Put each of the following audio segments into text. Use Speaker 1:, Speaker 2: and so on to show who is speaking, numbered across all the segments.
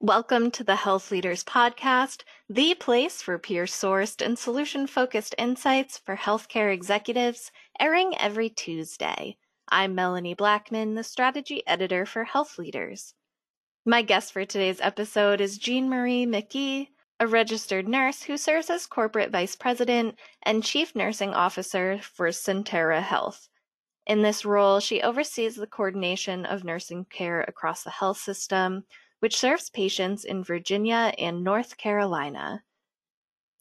Speaker 1: Welcome to the Health Leaders Podcast, the place for peer sourced and solution focused insights for healthcare executives, airing every Tuesday. I'm Melanie Blackman, the strategy editor for Health Leaders. My guest for today's episode is Genemarie McGee, a registered nurse who serves as corporate vice president and chief nursing officer for Sentara Health. In this role, she oversees the coordination of nursing care across the health system which serves patients in Virginia and North Carolina.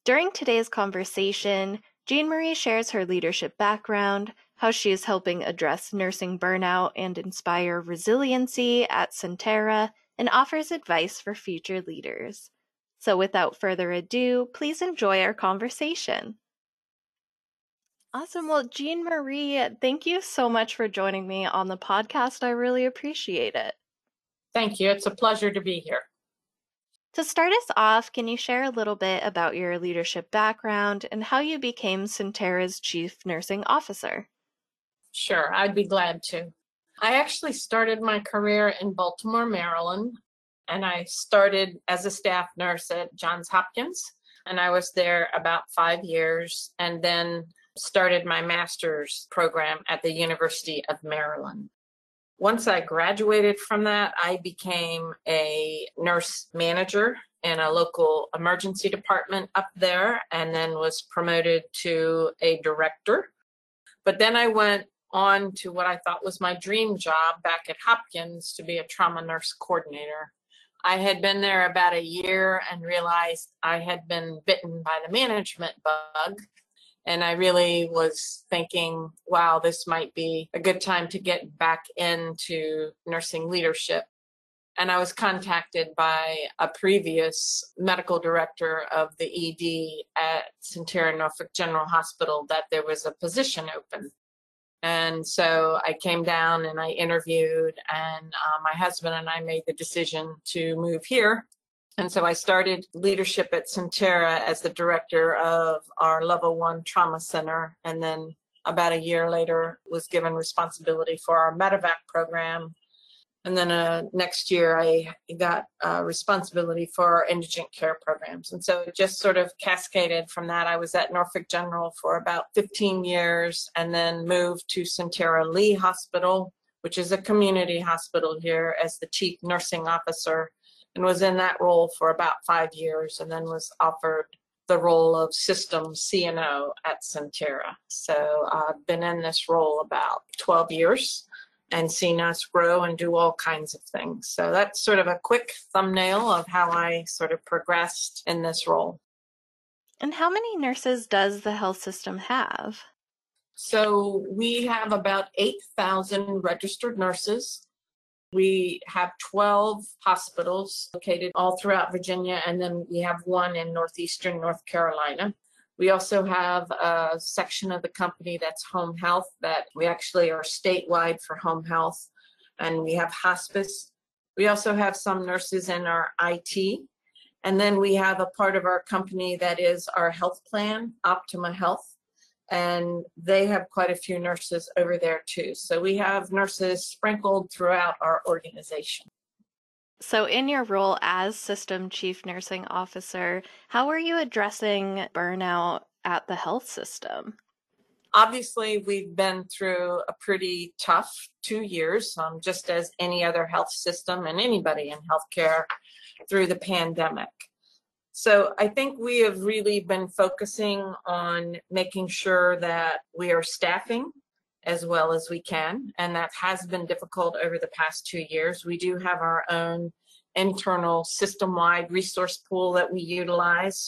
Speaker 1: During today's conversation, Genemarie shares her leadership background, how she is helping address nursing burnout and inspire resiliency at Sentara, and offers advice for future leaders. So, without further ado, please enjoy our conversation. Awesome. Well, Genemarie, thank you so much for joining me on the podcast. I really appreciate it.
Speaker 2: Thank you. It's a pleasure to be here.
Speaker 1: To start us off, can you share a little bit about your leadership background and how you became Sentara's chief nursing officer?
Speaker 2: Sure, I'd be glad to. I actually started my career in Baltimore, Maryland, and I started as a staff nurse at Johns Hopkins. And I was there about five years and then started my master's program at the University of Maryland. Once I graduated from that, I became a nurse manager in a local emergency department up there and then was promoted to a director. But then I went on to what I thought was my dream job back at Hopkins to be a trauma nurse coordinator. I had been there about a year and realized I had been bitten by the management bug and I really was thinking, wow, this might be a good time to get back into nursing leadership. And I was contacted by a previous medical director of the ED at Sentara Norfolk General Hospital that there was a position open. And so I came down and I interviewed, and uh, my husband and I made the decision to move here and so I started leadership at Sentara as the director of our level one trauma center. And then about a year later was given responsibility for our medevac program. And then uh, next year I got uh, responsibility for our indigent care programs. And so it just sort of cascaded from that. I was at Norfolk General for about 15 years and then moved to Sentara Leigh Hospital, which is a community hospital here as the chief nursing officer and was in that role for about five years and then was offered the role of system CNO at Sentara. So I've been in this role about 12 years and seen us grow and do all kinds of things. So that's sort of a quick thumbnail of how I sort of progressed in this role.
Speaker 1: And how many nurses does the health system have?
Speaker 2: So we have about 8,000 registered nurses we have 12 hospitals located all throughout Virginia, and then we have one in northeastern North Carolina. We also have a section of the company that's home health that we actually are statewide for home health, and we have hospice. We also have some nurses in our IT, and then we have a part of our company that is our health plan, Optima Health and they have quite a few nurses over there too. So we have nurses sprinkled throughout our organization.
Speaker 1: So, in your role as System Chief Nursing Officer, how are you addressing burnout at the health system?
Speaker 2: Obviously, we've been through a pretty tough two years, um, just as any other health system and anybody in healthcare through the pandemic. So I think we have really been focusing on making sure that we are staffing as well as we can. And that has been difficult over the past two years. We do have our own internal system wide resource pool that we utilize.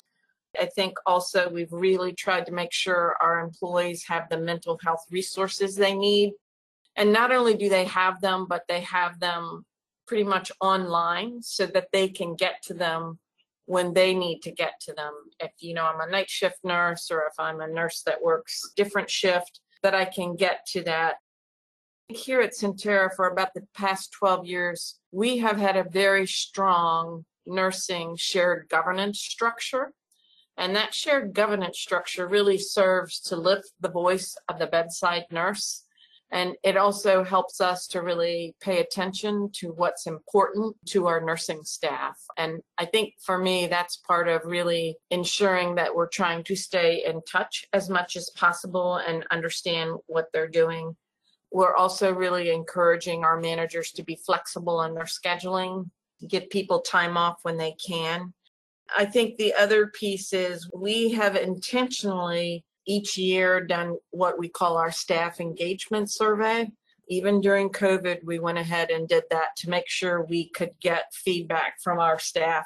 Speaker 2: I think also we've really tried to make sure our employees have the mental health resources they need. And not only do they have them, but they have them pretty much online so that they can get to them when they need to get to them. If, you know, I'm a night shift nurse or if I'm a nurse that works different shift, that I can get to that. Here at Sentara for about the past 12 years, we have had a very strong nursing shared governance structure. And that shared governance structure really serves to lift the voice of the bedside nurse And it also helps us to really pay attention to what's important to our nursing staff. And I think for me, that's part of really ensuring that we're trying to stay in touch as much as possible and understand what they're doing. We're also really encouraging our managers to be flexible in their scheduling, give people time off when they can. I think the other piece is we have intentionally each year done what we call our staff engagement survey. Even during COVID, we went ahead and did that to make sure we could get feedback from our staff.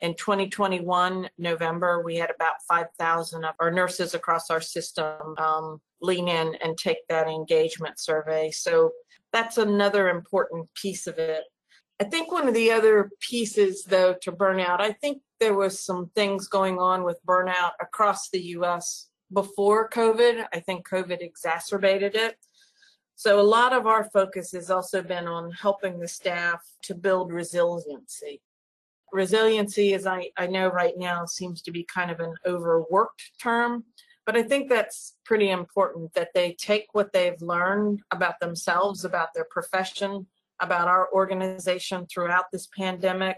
Speaker 2: In 2021, November, we had about 5,000 of our nurses across our system um, lean in and take that engagement survey. So that's another important piece of it. I think one of the other pieces, though, to burnout, I think there was some things going on with burnout across the US before COVID. I think COVID exacerbated it. So a lot of our focus has also been on helping the staff to build resiliency. Resiliency, as I, I know right now, seems to be kind of an overworked term, but I think that's pretty important that they take what they've learned about themselves, about their profession, about our organization throughout this pandemic,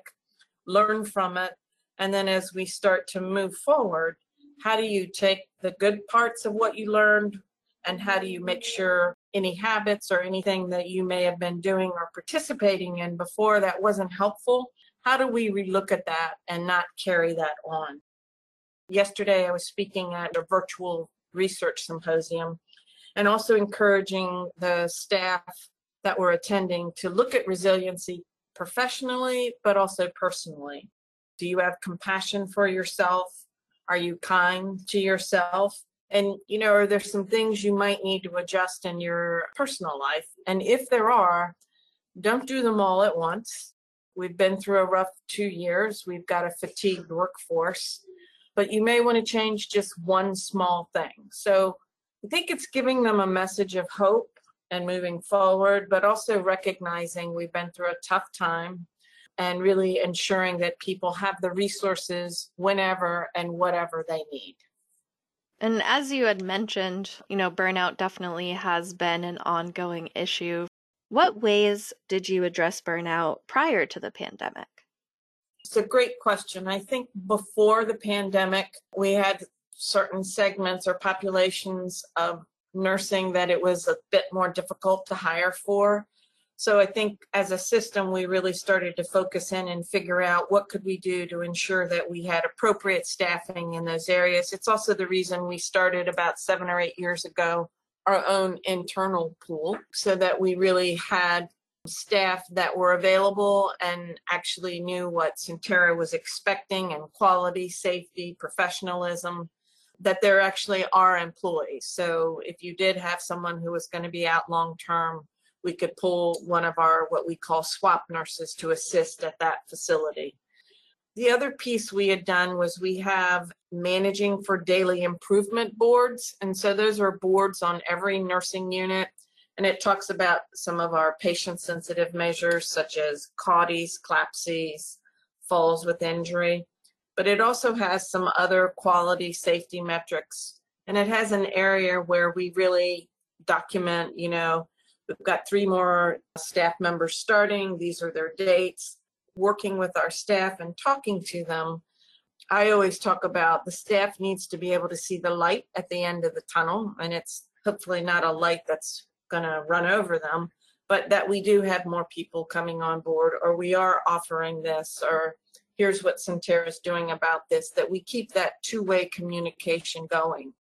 Speaker 2: learn from it, and then as we start to move forward, how do you take the good parts of what you learned and how do you make sure any habits or anything that you may have been doing or participating in before that wasn't helpful? How do we relook at that and not carry that on? Yesterday i was speaking at a virtual research symposium and also encouraging the staff that were attending to look at resiliency professionally but also personally. Do you have compassion for yourself are you kind to yourself? And, you know, are there some things you might need to adjust in your personal life? And if there are, don't do them all at once. We've been through a rough two years. We've got a fatigued workforce, but you may want to change just one small thing. So I think it's giving them a message of hope and moving forward, but also recognizing we've been through a tough time and really ensuring that people have the resources whenever and whatever they need.
Speaker 1: And as you had mentioned, you know, burnout definitely has been an ongoing issue. What ways did you address burnout prior to the pandemic?
Speaker 2: It's a great question. I think before the pandemic, we had certain segments or populations of nursing that it was a bit more difficult to hire for. So I think as a system, we really started to focus in and figure out what could we do to ensure that we had appropriate staffing in those areas. It's also the reason we started about seven or eight years ago our own internal pool so that we really had staff that were available and actually knew what Sentara was expecting and quality, safety, professionalism, that there actually are employees. So if you did have someone who was going to be out long term, we could pull one of our what we call swap nurses to assist at that facility. The other piece we had done was we have managing for daily improvement boards. And so those are boards on every nursing unit. And it talks about some of our patient sensitive measures such as CAUTIs, CLABSIs, falls with injury. But it also has some other quality safety metrics. And it has an area where we really document, you know, We've got three more staff members starting. These are their dates. Working with our staff and talking to them. I always talk about the staff needs to be able to see the light at the end of the tunnel, and it's hopefully not a light that's going to run over them, but that we do have more people coming on board, or we are offering this, or here's what Sentara is doing about this, that we keep that two way communication going.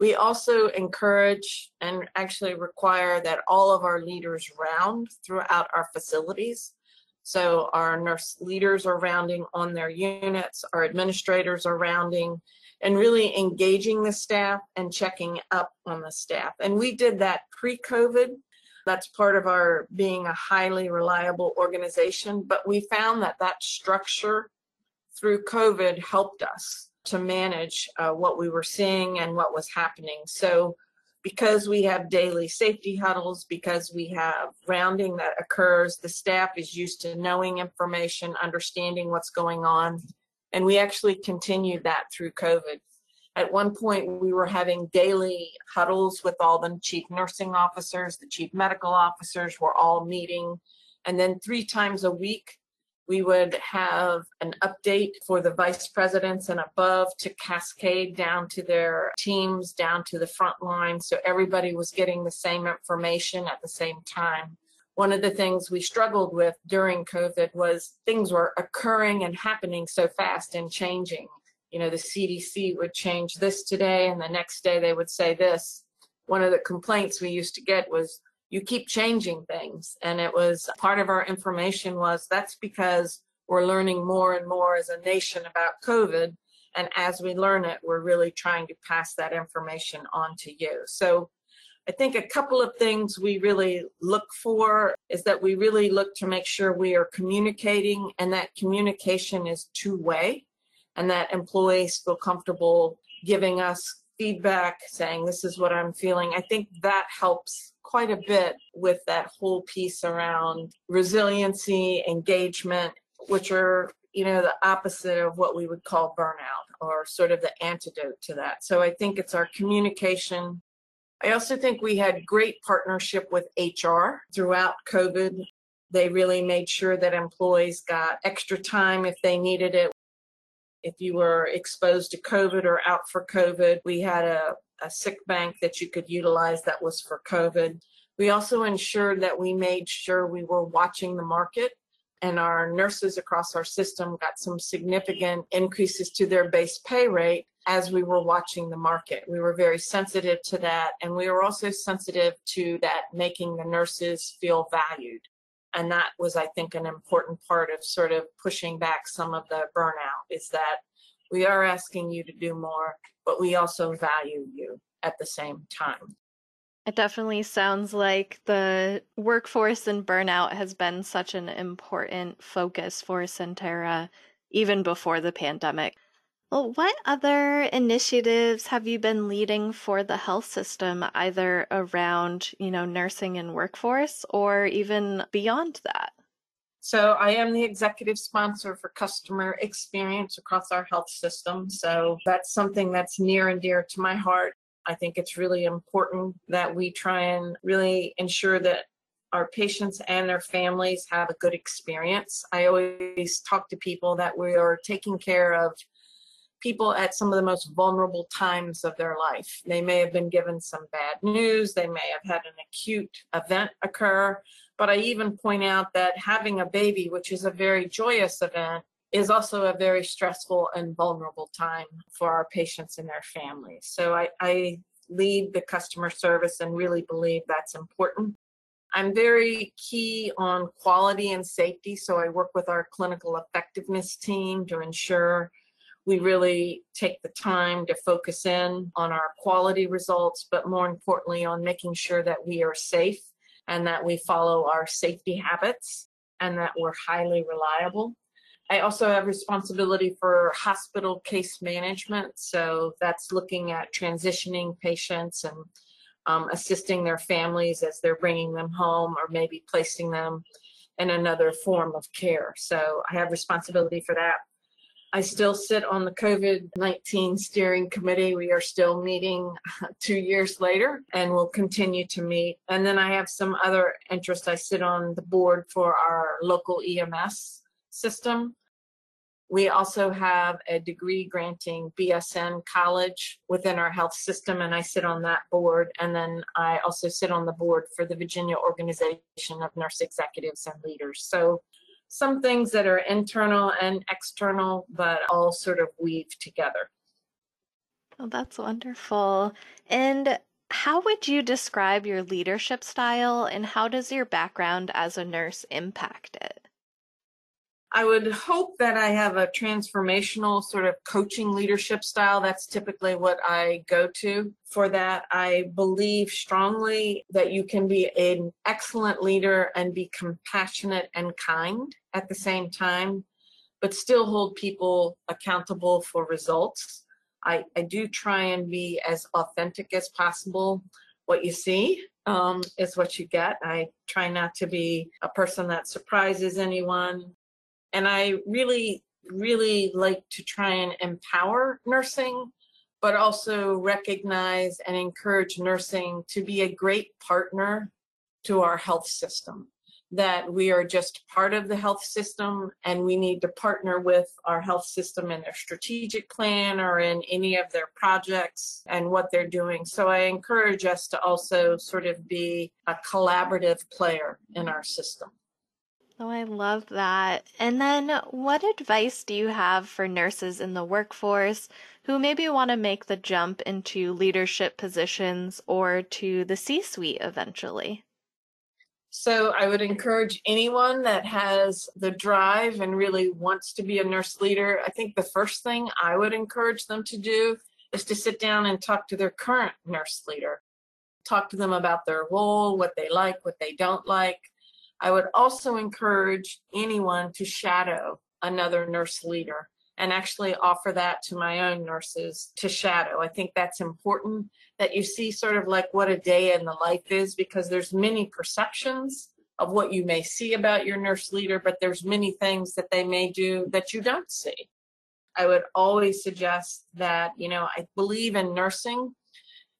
Speaker 2: We also encourage and actually require that all of our leaders round throughout our facilities. So our nurse leaders are rounding on their units, our administrators are rounding, and really engaging the staff and checking up on the staff. And we did that pre COVID. That's part of our being a highly reliable organization. But we found that that structure through COVID helped us to manage uh, what we were seeing and what was happening. So, because we have daily safety huddles, because we have rounding that occurs, the staff is used to knowing information, understanding what's going on. And we actually continued that through COVID. At one point, we were having daily huddles with all the chief nursing officers, the chief medical officers were all meeting. And then three times a week, we would have an update for the vice presidents and above to cascade down to their teams, down to the front line. So everybody was getting the same information at the same time. One of the things we struggled with during COVID was things were occurring and happening so fast and changing. You know, the CDC would change this today, and the next day they would say this. One of the complaints we used to get was, you keep changing things. And it was part of our information was that's because we're learning more and more as a nation about COVID. And as we learn it, we're really trying to pass that information on to you. So I think a couple of things we really look for is that we really look to make sure we are communicating and that communication is two way and that employees feel comfortable giving us feedback, saying, This is what I'm feeling. I think that helps quite a bit with that whole piece around resiliency, engagement, which are, you know, the opposite of what we would call burnout or sort of the antidote to that. So I think it's our communication. I also think we had great partnership with HR throughout COVID. They really made sure that employees got extra time if they needed it. If you were exposed to COVID or out for COVID, we had a a sick bank that you could utilize that was for COVID. We also ensured that we made sure we were watching the market and our nurses across our system got some significant increases to their base pay rate as we were watching the market. We were very sensitive to that. And we were also sensitive to that making the nurses feel valued. And that was, I think, an important part of sort of pushing back some of the burnout is that we are asking you to do more, but we also value you at the same time.
Speaker 1: It definitely sounds like the workforce and burnout has been such an important focus for Sentara even before the pandemic. Well, what other initiatives have you been leading for the health system, either around, you know, nursing and workforce or even beyond that?
Speaker 2: So I am the executive sponsor for customer experience across our health system. So that's something that's near and dear to my heart. I think it's really important that we try and really ensure that our patients and their families have a good experience. I always talk to people that we are taking care of people at some of the most vulnerable times of their life. They may have been given some bad news, they may have had an acute event occur, but I even point out that having a baby, which is a very joyous event, is also a very stressful and vulnerable time for our patients and their families. So I, I lead the customer service and really believe that's important. I'm very key on quality and safety, so I work with our clinical effectiveness team to ensure we really take the time to focus in on our quality results, but more importantly, on making sure that we are safe and that we follow our safety habits and that we're highly reliable. I also have responsibility for hospital case management. So that's looking at transitioning patients and um, assisting their families as they're bringing them home or maybe placing them in another form of care. So I have responsibility for that. I still sit on the COVID 19 steering committee. We are still meeting two years later and we'll continue to meet. And then I have some other interests. I sit on the board for our local EMS system. We also have a degree granting BSN college within our health system, and I sit on that board. And then I also sit on the board for the Virginia Organization of Nurse Executives and Leaders. So some things that are internal and external, but all sort of weave together.
Speaker 1: Oh, that's wonderful. And how would you describe your leadership style, and how does your background as a nurse impact it?
Speaker 2: I would hope that I have a transformational sort of coaching leadership style. That's typically what I go to for that. I believe strongly that you can be an excellent leader and be compassionate and kind at the same time, but still hold people accountable for results. I, I do try and be as authentic as possible. What you see um, is what you get. I try not to be a person that surprises anyone and I really, really like to try and empower nursing but also recognize and encourage nursing to be a great partner to our health system. That we are just part of the health system and we need to partner with our health system in their strategic plan or in any of their projects and what they're doing. So I encourage us to also sort of be a collaborative player in our system.
Speaker 1: Oh, I love that. And then, what advice do you have for nurses in the workforce who maybe want to make the jump into leadership positions or to the C suite eventually?
Speaker 2: So, I would encourage anyone that has the drive and really wants to be a nurse leader. I think the first thing I would encourage them to do is to sit down and talk to their current nurse leader. Talk to them about their role, what they like, what they don't like I would also encourage anyone to shadow another nurse leader and actually offer that to my own nurses to shadow. I think that's important that you see sort of like what a day in the life is because there's many perceptions of what you may see about your nurse leader, but there's many things that they may do that you don't see. I would always suggest that, you know, I believe in nursing.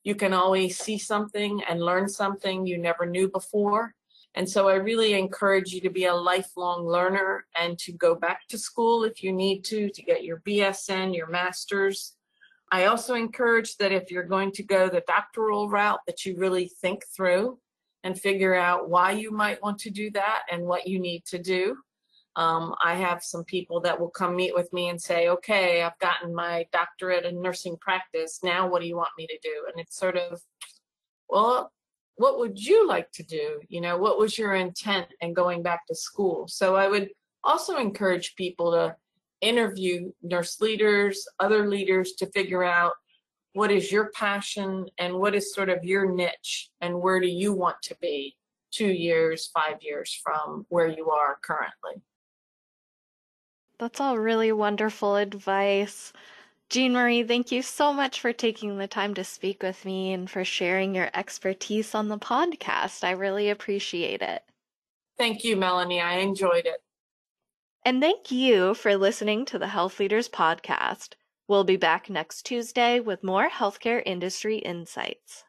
Speaker 2: You can always see something and learn something you never knew before. And so I really encourage you to be a lifelong learner and to go back to school if you need to, to get your BSN, your master's. I also encourage that if you're going to go the doctoral route, that you really think through and figure out why you might want to do that and what you need to do. Um, I have some people that will come meet with me and say, okay, I've gotten my doctorate in nursing practice. Now what do you want me to do? And it's sort of, well, what would you like to do? You know, what was your intent in going back to school? So I would also encourage people to interview nurse leaders, other leaders to figure out what is your passion and what is sort of your niche and where do you want to be two years, five years from where you are currently.
Speaker 1: That's all really wonderful advice. Genemarie, thank you so much for taking the time to speak with me and for sharing your expertise on the podcast. I really appreciate it.
Speaker 2: Thank you, Melanie. I enjoyed it.
Speaker 1: And thank you for listening to the Health Leaders Podcast. We'll be back next Tuesday with more healthcare industry insights.